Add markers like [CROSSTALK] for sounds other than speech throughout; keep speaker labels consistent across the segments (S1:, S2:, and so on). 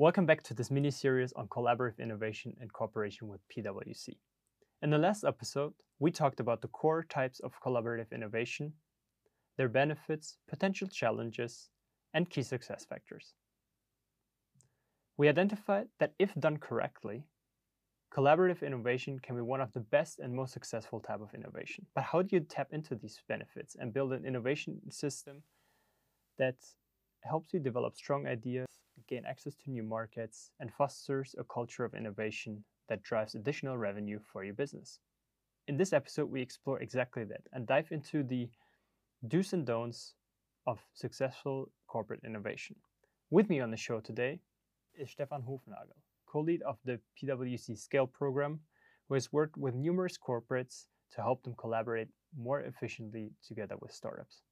S1: Welcome back to this mini series on collaborative innovation in cooperation with PwC. In the last episode, we talked about the core types of collaborative innovation, their benefits, potential challenges, and key success factors. We identified that if done correctly, Collaborative innovation can be one of the best and most successful type of innovation. But how do you tap into these benefits and build an innovation system that helps you develop strong ideas, gain access to new markets, and fosters a culture of innovation that drives additional revenue for your business? In this episode, we explore exactly that and dive into the do's and don'ts of successful corporate innovation. With me on the show today is Stephan Hofnagel co-lead of the PwC Scale program, who has worked with numerous corporates to help them collaborate more efficiently together with startups.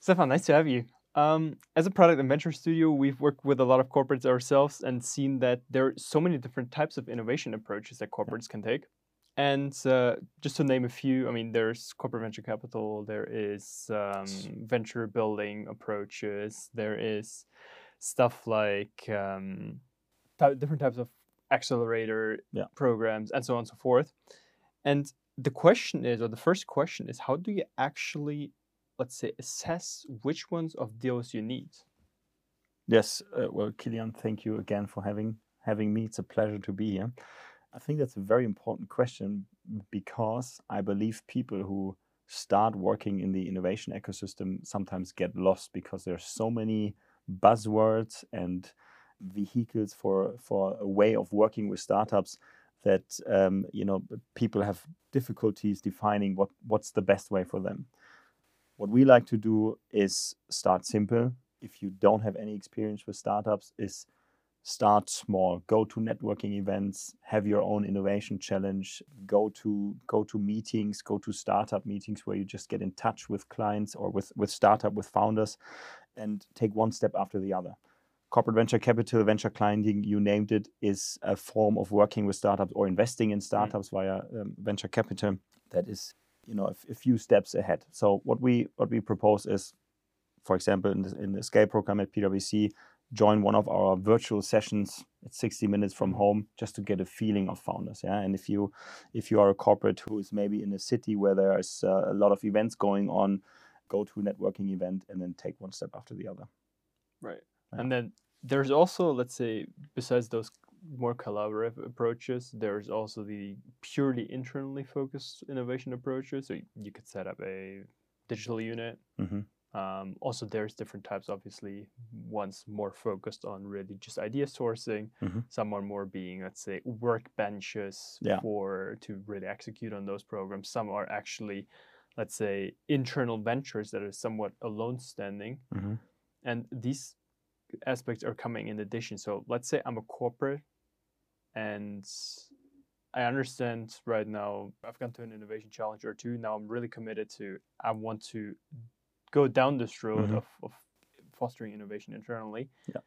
S1: Stephan, nice to have you. Um, as a product and venture studio, we've worked with a lot of corporates ourselves and seen that there are so many different types of innovation approaches that corporates can take. And uh, just to name a few, I mean, there's corporate venture capital, there is um, venture building approaches, there is stuff like um, different types of accelerator yeah. programs and so on and so forth. And the question is, or the first question is, how do you actually, let's say, assess which ones of those you need?
S2: Yes, uh, well, Kilian, thank you again for having having me. It's a pleasure to be here. I think that's a very important question because I believe people who start working in the innovation ecosystem sometimes get lost because there are so many buzzwords and vehicles for for a way of working with startups that um, you know people have difficulties defining what what's the best way for them. What we like to do is start simple. If you don't have any experience with startups, is start small. Go to networking events, have your own innovation challenge. Go to go to meetings, go to startup meetings where you just get in touch with clients or with with startup with founders, and take one step after the other corporate venture capital, venture clienting, you named it, is a form of working with startups or investing in mm. startups mm. via um, venture capital that is, you know, a, a, few steps ahead. So what we what we propose is, for example, in the, in the scale program at PwC, join one of our virtual sessions at 60 minutes from home just to get a feeling of founders yeah and if you if you are a corporate who is maybe in a city where there's uh, a lot of events going on go to a networking event and then take one step after the other
S1: right yeah. and then there's also let's say besides those more collaborative approaches there's also the purely internally focused innovation approaches so you could set up a digital unit mm-hmm. um, also there's different types obviously one's more focused on really just idea sourcing mm-hmm. some are more being let's say workbenches yeah. for to really execute on those programs some are actually let's say internal ventures that are somewhat alone standing mm-hmm. and these aspects are coming in addition. So let's say I'm a corporate and I understand right now I've gone to an innovation challenge or two. Now I'm really committed to I want to go down this road mm-hmm. of, of fostering innovation internally. Yeah.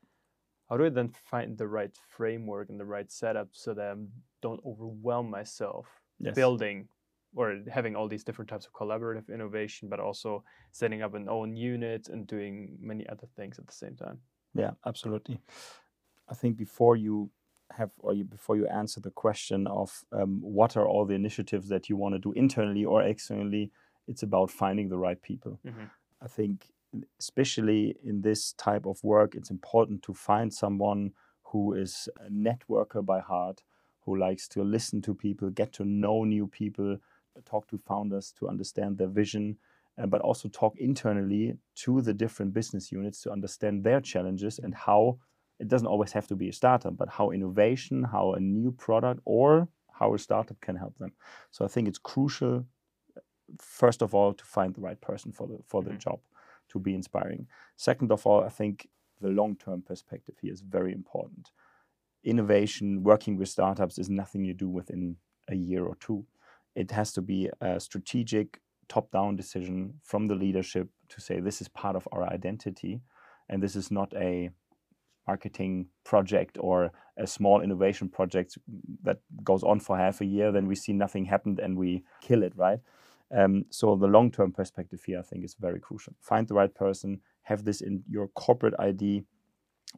S1: How do I then find the right framework and the right setup so that I don't overwhelm myself yes. building or having all these different types of collaborative innovation, but also setting up an own unit and doing many other things at the same time?
S2: Yeah, absolutely. I think before you have or you, before you answer the question of um, what are all the initiatives that you want to do internally or externally, it's about finding the right people. Mm-hmm. I think, especially in this type of work, it's important to find someone who is a networker by heart, who likes to listen to people, get to know new people, talk to founders to understand their vision, uh, but also talk internally to the different business units to understand their challenges and how it doesn't always have to be a startup, but how innovation, how a new product, or how a startup can help them. So I think it's crucial, first of all, to find the right person for the for the mm-hmm. job, to be inspiring. Second of all, I think the long-term perspective here is very important. Innovation, working with startups, is nothing you do within a year or two. It has to be a strategic top down decision from the leadership to say this is part of our identity and this is not a marketing project or a small innovation project that goes on for half a year then we see nothing happened and we kill it right um, so the long-term perspective here i think is very crucial find the right person have this in your corporate id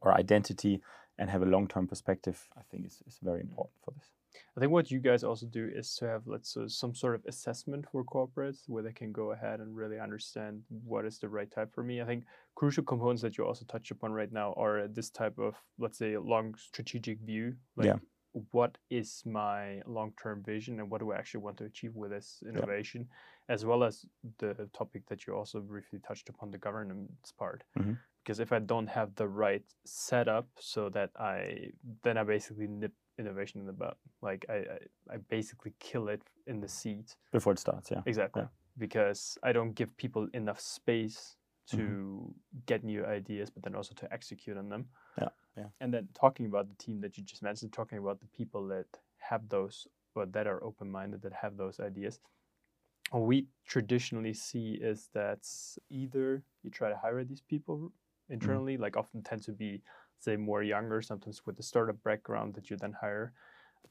S2: or identity and have a long-term perspective, I think is, is very important for this.
S1: I think what you guys also do is to have let's say some sort of assessment for corporates where they can go ahead and really understand what is the right type for me. I think crucial components that you also touch upon right now are this type of let's say long strategic view. Like
S2: Yeah.
S1: what is my long-term vision and what do I actually want to achieve with this innovation, as well as the topic that you also briefly touched upon, the governance part.
S2: Mhm.
S1: Because if I don't have the right setup, so that I then I basically nip innovation in the butt. Like I, I, I basically kill it in the seed.
S2: Before it starts, yeah.
S1: Exactly. Because I don't give people enough space to
S2: Mhm.
S1: get new ideas, but then also to execute on them.
S2: Yeah, yeah.
S1: And then talking about the team that you just mentioned, talking about the people that have those or that are open minded, that have those ideas. What we traditionally see is that either you try to hire these people internally, like often tend to be, say, more younger, sometimes with a startup background that you then hire.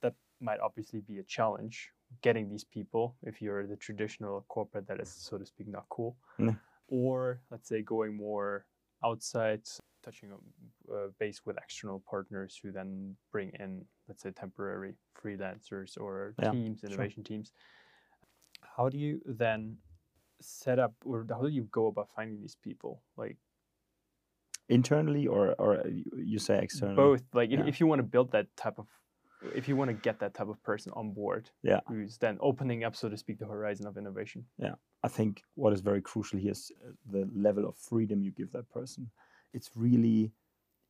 S1: That might obviously be a challenge getting these people if you're the traditional corporate that is, so to speak, not cool.
S2: Yeah.
S1: Or let's say going more outside, touching a uh, base with external partners who then bring in, let's say, temporary freelancers or
S2: Yeah,
S1: teams,
S2: sure.
S1: innovation teams. How do you then set up, or how do you go about finding these people? Like
S2: Internally or or you- say externally?
S1: both, like if,
S2: Yeah.
S1: if you want to build that type of, if you want to get that type of person on board,
S2: Yeah.
S1: who's then opening up, so to speak, the horizon of innovation.
S2: Yeah, I think what is very crucial here is uh, the level of freedom you give that person. It's really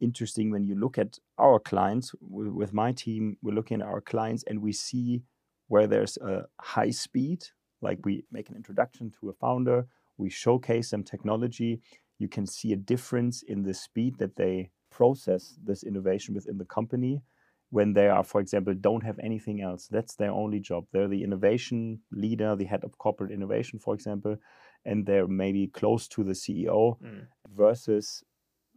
S2: interesting when you look at our clients. With, with my team, we're looking at our clients and we see where there's a high speed, like we make an introduction to a founder, we showcase them technology. You can see a difference in the speed that they process this innovation within the company when they are, for example, don't have anything else. That's their only job. They're the innovation leader, the head of corporate innovation, for example, and they're maybe close to the CEO
S1: Mm.
S2: versus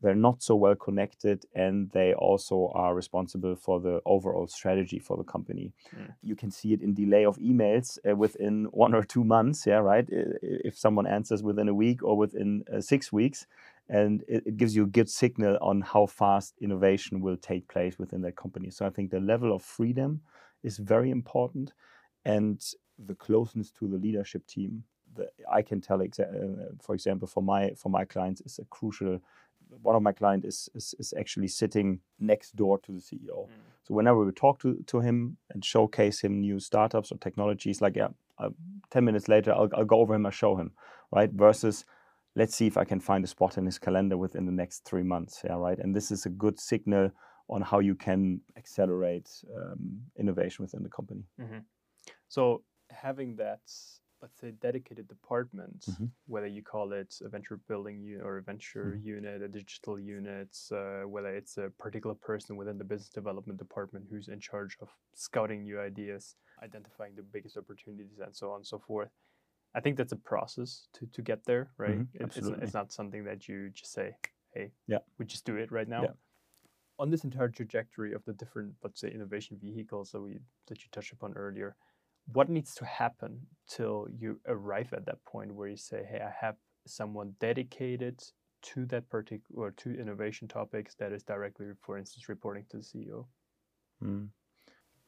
S2: they're not so well connected and they also are responsible for the overall strategy for the company.
S1: Mm.
S2: You can see it in delay of emails uh, within [LAUGHS] one or two months, yeah, right? If someone answers within a week or within uh, six weeks, and it, it gives you a good signal on how fast innovation will take place within that company. So I think the level of freedom is very important, and the closeness to the leadership team. The, I can tell, exa- uh, for example, for my for my clients, is a crucial. One of my clients is, is is actually sitting next door to the CEO.
S1: Mm.
S2: So whenever we talk to, to him and showcase him new startups or technologies, like yeah, uh, ten minutes later I'll, I'll go over him and show him, right? Versus let's see if I can find a spot in his calendar within the next three months. Yeah, right. And this is a good signal on how you can accelerate um, innovation within the company.
S1: So having that, let's say, dedicated department,
S2: Mhm.
S1: whether you call it a venture building unit or a venture
S2: Mhm.
S1: unit, a digital unit, uh, whether it's a particular person within the business development department who's in charge of scouting new ideas, identifying the biggest opportunities, and so on and so forth. I think that's a process to, to get there, right?
S2: Mhm,
S1: It- it's, it's not something that you just say, hey,
S2: Yeah.
S1: we just do it right now.
S2: Yeah.
S1: On this entire trajectory of the different, let's say, innovation vehicles that we that you touched upon earlier, what needs to happen till you arrive at that point where you say, hey, I have someone dedicated to that particular to innovation topics that is directly, for instance, reporting to the CEO?
S2: Mm.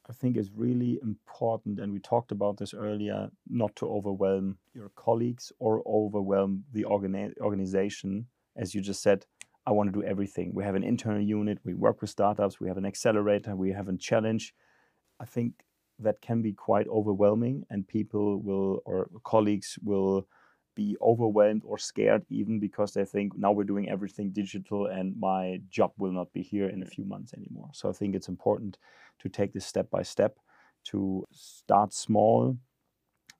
S2: I think it's really important, and we talked about this earlier, not to overwhelm your colleagues or overwhelm the organi- organization. As you just said, I want to do everything. We have an internal unit, we work with startups, we have an accelerator, we have a challenge. I think that can be quite overwhelming, and people will, or colleagues will be overwhelmed or scared even because they think now we're doing everything digital and my job will not be here in a few months anymore. So I think it's important to take this step by step, to start small,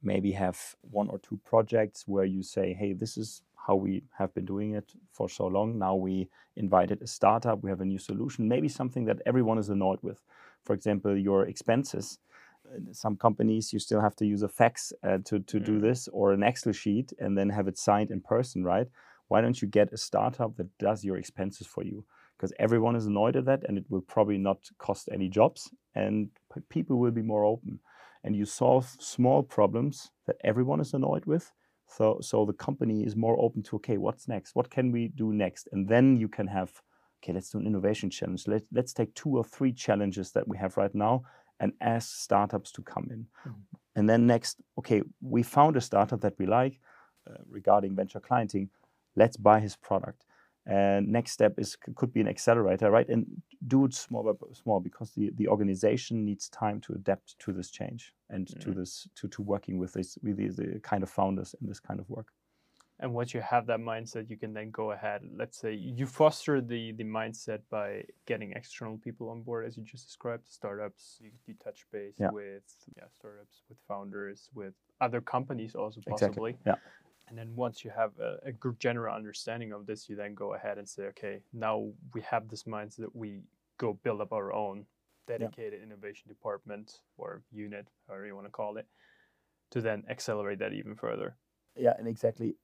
S2: maybe have one or two projects where you say, hey, this is how we have been doing it for so long. Now we invited a startup, we have a new solution, maybe something that everyone is annoyed with. For example, your expenses. Some companies, you still have to use a fax uh, to, to do
S1: Mm.
S2: this or an Excel sheet and then have it signed in person, right? Why don't you get a startup that does your expenses for you? Because everyone is annoyed at that and it will probably not cost any jobs and p- people will be more open. And you solve small problems that everyone is annoyed with. So, so the company is more open to okay, what's next? What can we do next? And then you can have okay, let's do an innovation challenge. Let, let's take two or three challenges that we have right now and ask startups to come in. Mm-hmm. And then next, okay, we found a startup that we like uh, regarding venture clienting. Let's buy his product. And next step is could be an accelerator, right? And do it small by small because the, the organization needs time to adapt to this change and mm-hmm. to this to, to working with this with the, the kind of founders in this kind of work
S1: and once you have that mindset you can then go ahead let's say you foster the the mindset by getting external people on board as you just described startups you, you touch base yeah. with yeah startups with founders with other companies also possibly
S2: exactly. yeah
S1: and then once you have a, a good general understanding of this you then go ahead and say okay now we have this mindset that we go build up our own dedicated yeah. innovation department or unit however you want to call it to then accelerate that even further
S2: yeah and exactly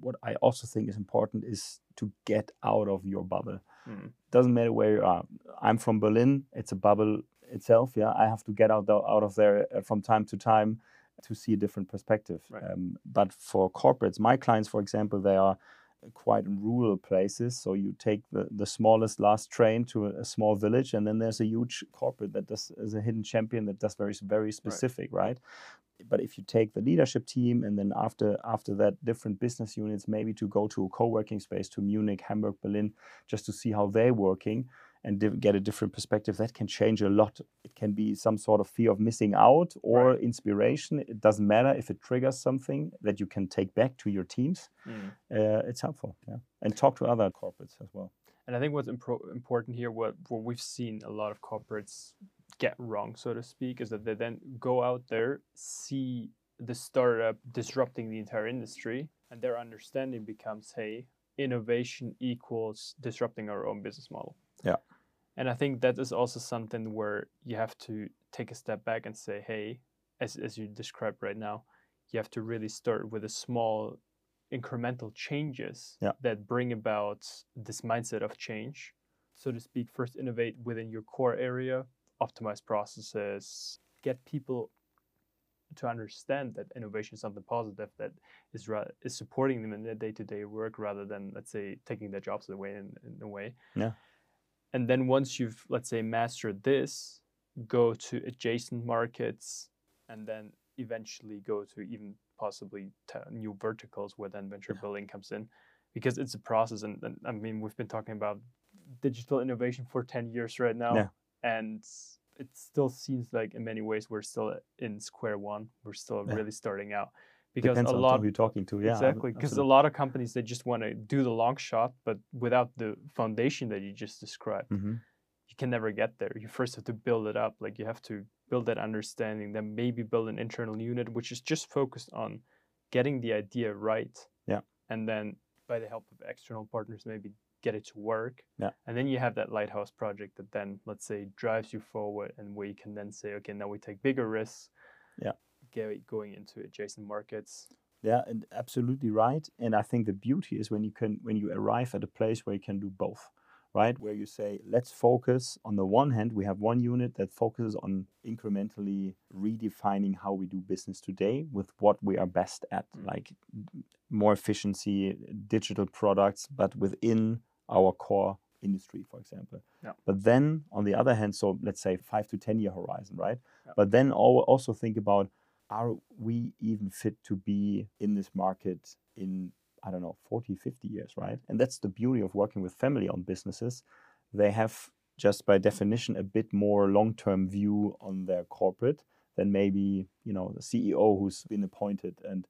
S2: what I also think is important is to get out of your bubble. Mm. Doesn't matter where you are. I'm from Berlin. It's a bubble itself. Yeah, I have to get out the, out of there uh, from time to time to see a different perspective. Right. Um, but for corporates, my clients, for example, they are quite rural places. So you take the, the smallest last train to a, a small village, and then there's a huge corporate that does is a hidden champion that does very very specific, right? right? But if you take the leadership team and then after after that different business units, maybe to go to a co-working space to Munich, Hamburg, Berlin, just to see how they're working and get a different perspective, that can change a lot. It can be some sort of fear of missing out or right. inspiration. It doesn't matter if it triggers something that you can take back to your teams. Mm. Uh, it's helpful, yeah. And talk to other corporates as well.
S1: And I think what's important here, what, what we've seen a lot of corporates get wrong, so to speak, is that they then go out there, see the startup disrupting the entire industry, and their understanding becomes, hey, innovation equals disrupting our own business model.
S2: Yeah.
S1: And I think that is also something where you have to take a step back and say, hey, as, as you described right now, you have to really start with a small incremental changes
S2: yeah.
S1: that bring about this mindset of change. So to speak, first innovate within your core area, optimize processes, get people to understand that innovation is something positive that is ra- is supporting them in their day-to-day work rather than let's say taking their jobs away in, in a way.
S2: Yeah
S1: and then once you've let's say mastered this go to adjacent markets and then eventually go to even possibly t- new verticals where then venture yeah. building comes in because it's a process and, and, i mean we've been talking about digital innovation for 10 years right now
S2: yeah.
S1: and it still seems like in many ways we're still in square one we're still yeah. really starting out
S2: because Depends a lot who you're talking to. Yeah
S1: exactly because a lot of companies they just want to do the long shot but without the foundation that you just described
S2: mm-hmm.
S1: you can never get there. You first have to build it up like you have to build that understanding then maybe build an internal unit which is just focused on getting the idea right.
S2: Yeah.
S1: And then by the help of external partners maybe get it to work.
S2: Yeah.
S1: And then you have that lighthouse project that then let's say drives you forward and where you can then say okay now we take bigger risks.
S2: Yeah
S1: going into adjacent markets.
S2: Yeah, and absolutely right. And I think the beauty is when you can when you arrive at a place where you can do both, right? Where you say, let's focus on the one hand, we have one unit that focuses on incrementally redefining how we do business today with what we are best at, mm. like more efficiency, digital products, but within our core industry, for example.
S1: Yeah.
S2: But then on the other hand, so let's say five to 10 year horizon, right? Yeah. But then also think about are we even fit to be in this market in i don't know 40 50 years right? And that's the beauty of working with family owned businesses. They have just by definition a bit more long term view on their corporate than maybe you know the ceo who's been appointed. And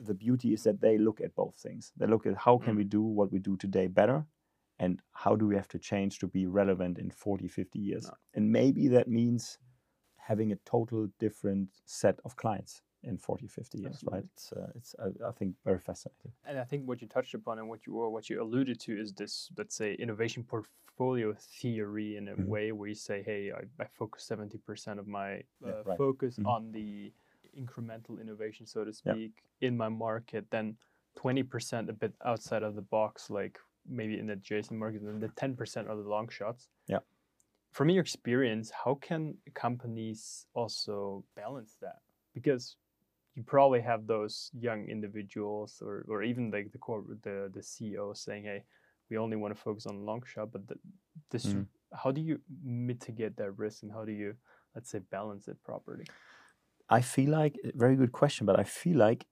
S2: the beauty is that they look at both things. They look at how can we mm. do what we do today better and how do we have to change to be relevant in 40 50 years. No. and maybe that means having a total different set of clients in 40 50 years Absolutely. right it's uh, it's uh, i think very fascinating
S1: and i think what you touched upon and what you or what you alluded to is this let's say innovation portfolio theory in a mm-hmm. way where you say hey i, I focus 70% of my uh, yeah, right. focus mm-hmm. on the incremental innovation so to speak yeah. in my market then 20% a bit outside of the box like maybe in the adjacent market and the 10% are the long shots
S2: yeah
S1: from your experience, how can companies also balance that? Because you probably have those young individuals or, or even like the corporate the, the CEO saying, hey, we only want to focus on long shot, but the, this,
S2: Mm.
S1: how do you mitigate that risk and how do you, let's say, balance it properly?
S2: I feel like very good question, but I feel like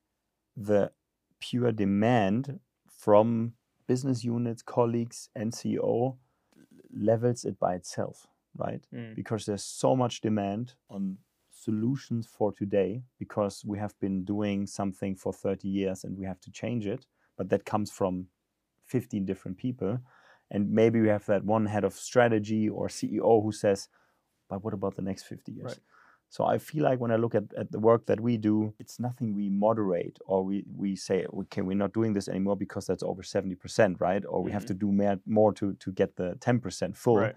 S2: the pure demand from business units, colleagues, and CEO levels it by itself, right?
S1: Mm.
S2: Because there's so much demand on solutions for today because we have been doing something for 30 years and we have to change it, but that comes from 15 different people. And maybe we have that one head of strategy or CEO who says, but what about the next 50 years?
S1: Right.
S2: So I feel like when I look at, at the work that we do, it's nothing we moderate or we, we say, okay, we're not doing this anymore because that's over 70%, right? Or we have
S1: Mhm.
S2: to do more, more to, to get the 10% full.
S1: Right.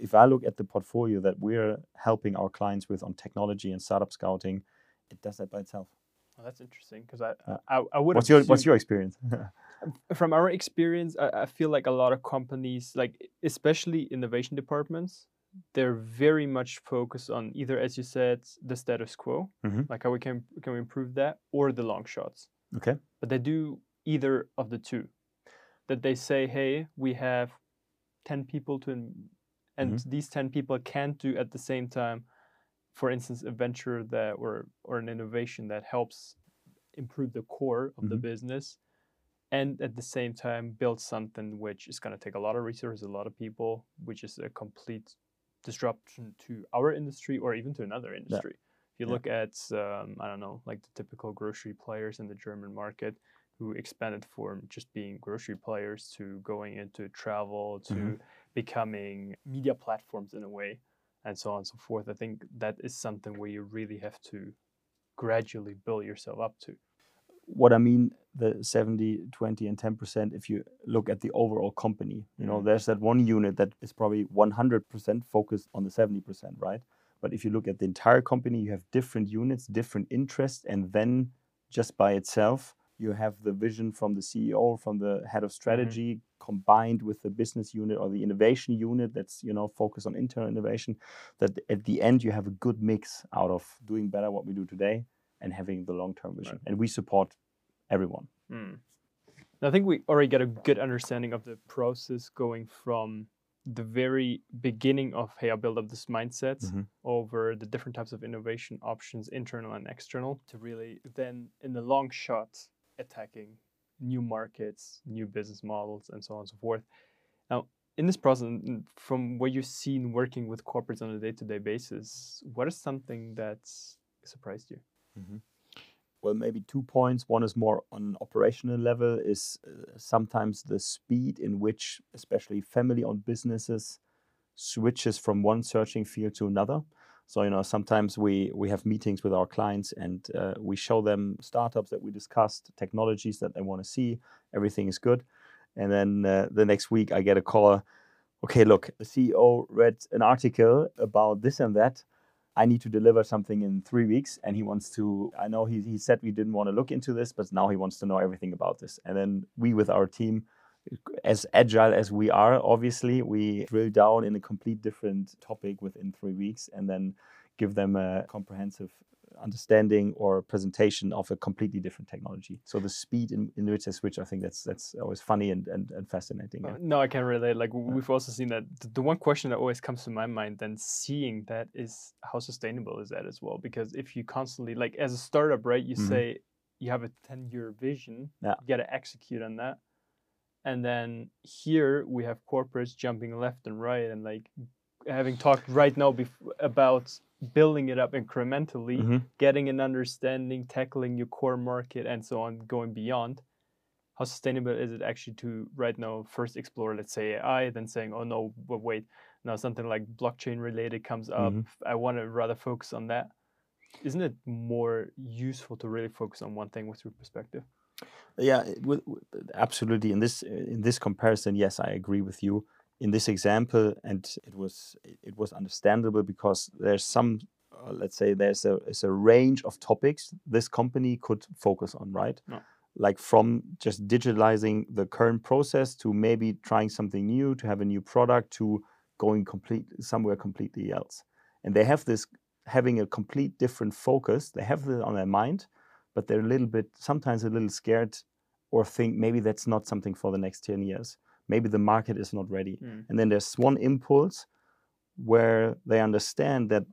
S2: If I look at the portfolio that we're helping our clients with on technology and startup scouting, it does that by itself.
S1: Well, that's interesting because I,
S2: Yeah.
S1: I, I would
S2: What's your, what's your experience? [LAUGHS]
S1: from our experience, I, I feel like a lot of companies, like especially innovation departments, they're very much focused on either, as you said, the status quo,
S2: Mhm.
S1: like how we can can we improve that, or the long shots.
S2: okay.
S1: But they do either of the two. That they say, hey, we have ten people to, in- and these ten people can't do at the same time, for instance, a venture that or or an innovation that helps improve the core of the
S2: Mhm.
S1: business and at the same time build something which is going to take a lot of resources a lot of people which is a complete disruption to our industry or even to another industry if you
S2: Yeah.
S1: look at um, i don't know like the typical grocery players in the german market who expanded from just being grocery players to going into travel to
S2: Mhm.
S1: becoming media platforms in a way and so on and so forth i think that is something where you really have to gradually build yourself up to
S2: what I mean, the 70, 20, and 10%, if you look at the overall company, you know,
S1: Mhm.
S2: there's that one unit that is probably 100% focused on the 70%, right? But if you look at the entire company, you have different units, different interests, and then just by itself, you have the vision from the CEO, from the head of strategy, combined with the business unit or the innovation unit that's you know focused on internal innovation. That at the end you have a good mix out of doing better what we do today and having the long-term vision. And we support everyone.
S1: Mm. I think we already get a good understanding of the process going from the very beginning of hey, I build up this mindset
S2: Mhm.
S1: over the different types of innovation options, internal and external, to really then in the long shot attacking new markets, new business models, and so on and so forth. Now, in this process, from what you've seen working with corporates on a day-to-day basis, what is something that surprised you?
S2: Well, maybe two points. One is more on operational level is uh, sometimes the speed in which especially family-owned businesses switches from one searching field to another. So, you know, sometimes we we have meetings with our clients and uh, we show them startups that we discussed, technologies that they want to see, everything is good. And then uh, the next week I get a call, okay, look, the CEO read an article about this and that. I need to deliver something in three weeks, and he wants to. I know he, he said we didn't want to look into this, but now he wants to know everything about this. And then we, with our team, as agile as we are, obviously, we drill down in a complete different topic within three weeks, and then give them a comprehensive understanding or presentation of a completely different technology. So the speed in, in which they switch, I think that's that's always funny and and, and fascinating.
S1: Uh. No, I can relate. Like we've also seen that th- the one question that always comes to my mind then seeing that is how sustainable is that as well? Because if you constantly like as a startup, right, you
S2: Mhm.
S1: say you have a 10 year vision,
S2: Yeah.
S1: you gotta execute on that. And then here we have corporates jumping left and right and like having talked right now about building it up incrementally,
S2: Mhm.
S1: getting an understanding, tackling your core market and so on, going beyond how sustainable is it actually to right now first explore let's say ai then saying oh no but wait now something like blockchain related comes up
S2: Mhm.
S1: i want to rather focus on that isn't it more useful to really focus on one thing with your perspective
S2: Yeah, it wi- wi- absolutely. In this in this comparison, yes, I agree with you. In this example, and it was it was understandable because there's some, uh, let's say, there's a there's a range of topics this company could focus on, right?
S1: Yeah.
S2: Like from just digitalizing the current process to maybe trying something new, to have a new product, to going complete somewhere completely else. And they have this having a complete different focus. They have it on their mind, but they're a little bit sometimes a little scared or think maybe that's not something for the next 10 years maybe the market is not ready.
S1: Mm.
S2: And then there's one impulse where they understand that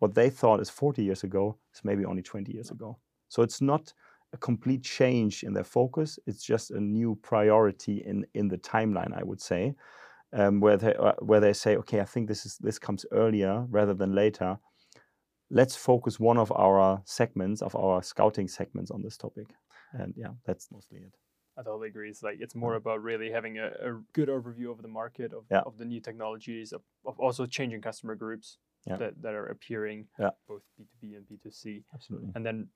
S2: what they thought is 40 years ago is maybe only 20 years ago. So it's not a complete change in their focus. It's just a new priority in in the timeline, I would say, um, where they uh, where they say, okay, I think this is this comes earlier rather than later. Let's focus one of our segments of our scouting segments on this topic, and yeah, that's mostly it.
S1: I totally agree. It's like it's more about really having a, a good overview of the market, of,
S2: Yeah.
S1: of the new technologies, of, of also changing customer groups
S2: Yeah.
S1: that, that are appearing,
S2: Yeah.
S1: both B2B and B2C.
S2: Absolutely.
S1: And then,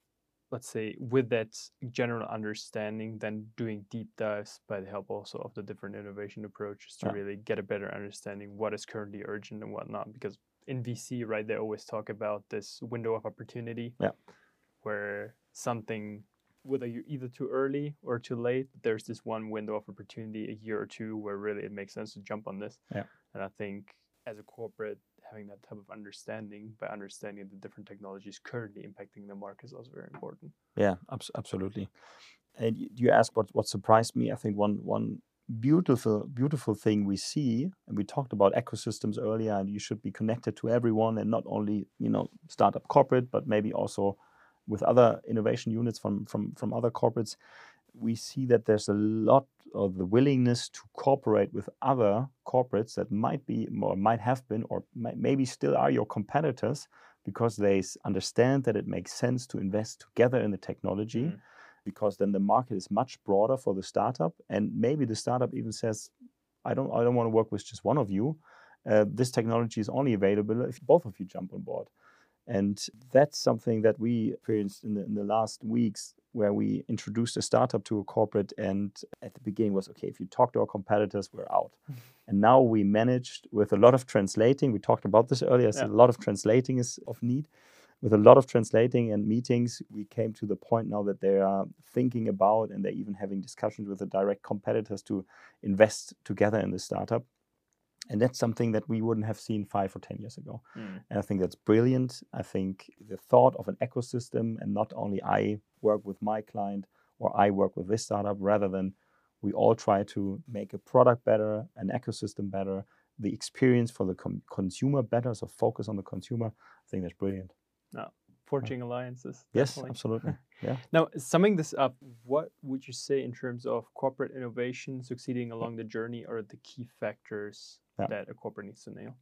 S1: let's say, with that general understanding, then doing deep dives by the help also of the different innovation approaches to really get a better understanding what is currently urgent and whatnot. Because in VC, right, they always talk about this window of opportunity
S2: Yeah.
S1: where something whether you're either too early or too late, there's this one window of opportunity, a year or two, where really it makes sense to jump on this.
S2: Yeah.
S1: And I think as a corporate, having that type of understanding by understanding the different technologies currently impacting the market is also very important.
S2: Yeah, abs- absolutely. And you ask what what surprised me. I think one one beautiful beautiful thing we see, and we talked about ecosystems earlier, and you should be connected to everyone, and not only you know startup corporate, but maybe also with other innovation units from from from other corporates. We see that there's a lot of the willingness to cooperate with other corporates that might be or might have been or might, maybe still are your competitors because they understand that it makes sense to invest together in the technology
S1: Mhm.
S2: because then the market is much broader for the startup and maybe the startup even says i don't i don't want to work with just one of you uh, this technology is only available if both of you jump on board and that's something that we experienced in the, in the last weeks where we introduced a startup to a corporate and at the beginning was okay if you talk to our competitors we're out. [LAUGHS] And now we managed with a lot of translating. We talked about this earlier. So
S1: Yeah.
S2: a lot of translating is of need. With a lot of translating and meetings we came to the point now that they are thinking about and they're even having discussions with the direct competitors to invest together in the startup and that's something that we wouldn't have seen five or ten years ago
S1: Mm.
S2: and I think that's brilliant. I think the thought of an ecosystem and not only I work with my client or I work with this startup, rather than we all try to make a product better, an ecosystem better, the experience for the com- consumer better. So focus on the consumer. I think that's brilliant.
S1: Now forging alliances.
S2: Yes, absolutely. [LAUGHS] Yeah.
S1: Now, summing this up, what would you say in terms of corporate innovation succeeding along the journey are the key factors
S2: Yeah.
S1: that a corporate needs to nail?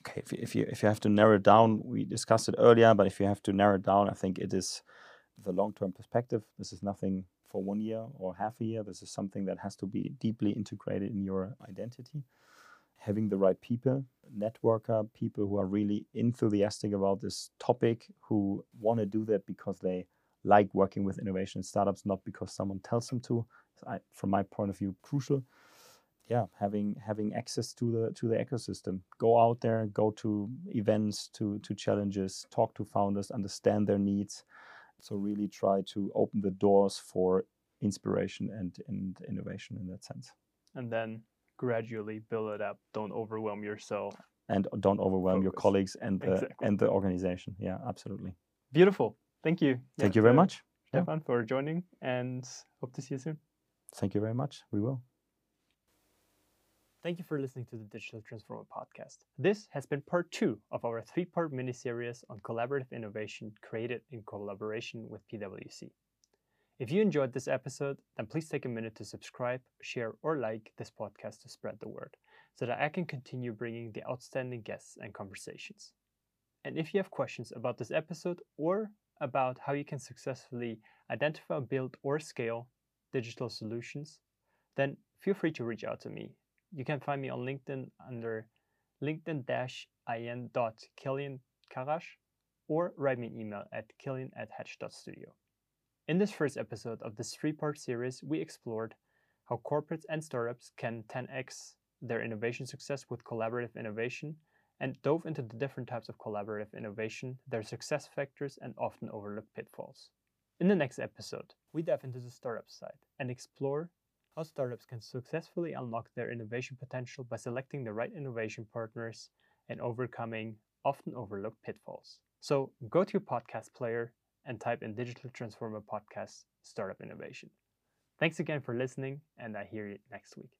S2: okay, if you, if you if you have to narrow it down, we discussed it earlier, but if you have to narrow it down, I think it is the long-term perspective. This is nothing for one year or half a year. This is something that has to be deeply integrated in your identity. Having the right people, networker, people who are really enthusiastic about this topic, who want to do that because they like working with innovation startups, not because someone tells them to. I, from my point of view, crucial yeah having having access to the to the ecosystem go out there go to events to to challenges talk to founders understand their needs so really try to open the doors for inspiration and and innovation in that sense
S1: And then gradually build it up. Don't overwhelm yourself.
S2: and don't overwhelm your colleagues and the
S1: Exactly.
S2: and the organization yeah absolutely
S1: Beautiful. Thank you.
S2: thank you very much Yeah.
S1: Stephan, for joining and hope to see you soon.
S2: thank you very much we will
S1: Thank you for listening to the Digital Transformer podcast. This has been part two of our three part mini series on collaborative innovation created in collaboration with PwC. If you enjoyed this episode, then please take a minute to subscribe, share, or like this podcast to spread the word so that I can continue bringing the outstanding guests and conversations. And if you have questions about this episode or about how you can successfully identify, build, or scale digital solutions, then feel free to reach out to me you can find me on LinkedIn under linkedin-in.kilian Karrasch or write me an email at kilian at hatch.studio. In this first episode of this three part series, we explored how corporates and startups can 10x their innovation success with collaborative innovation and dove into the different types of collaborative innovation, their success factors, and often overlooked pitfalls. In the next episode, we dive into the startup side and explore how startups can successfully unlock their innovation potential by selecting the right innovation partners and overcoming often overlooked pitfalls. So go to your podcast player and type in Digital Transformer Podcast Startup Innovation. Thanks again for listening, and I hear you next week.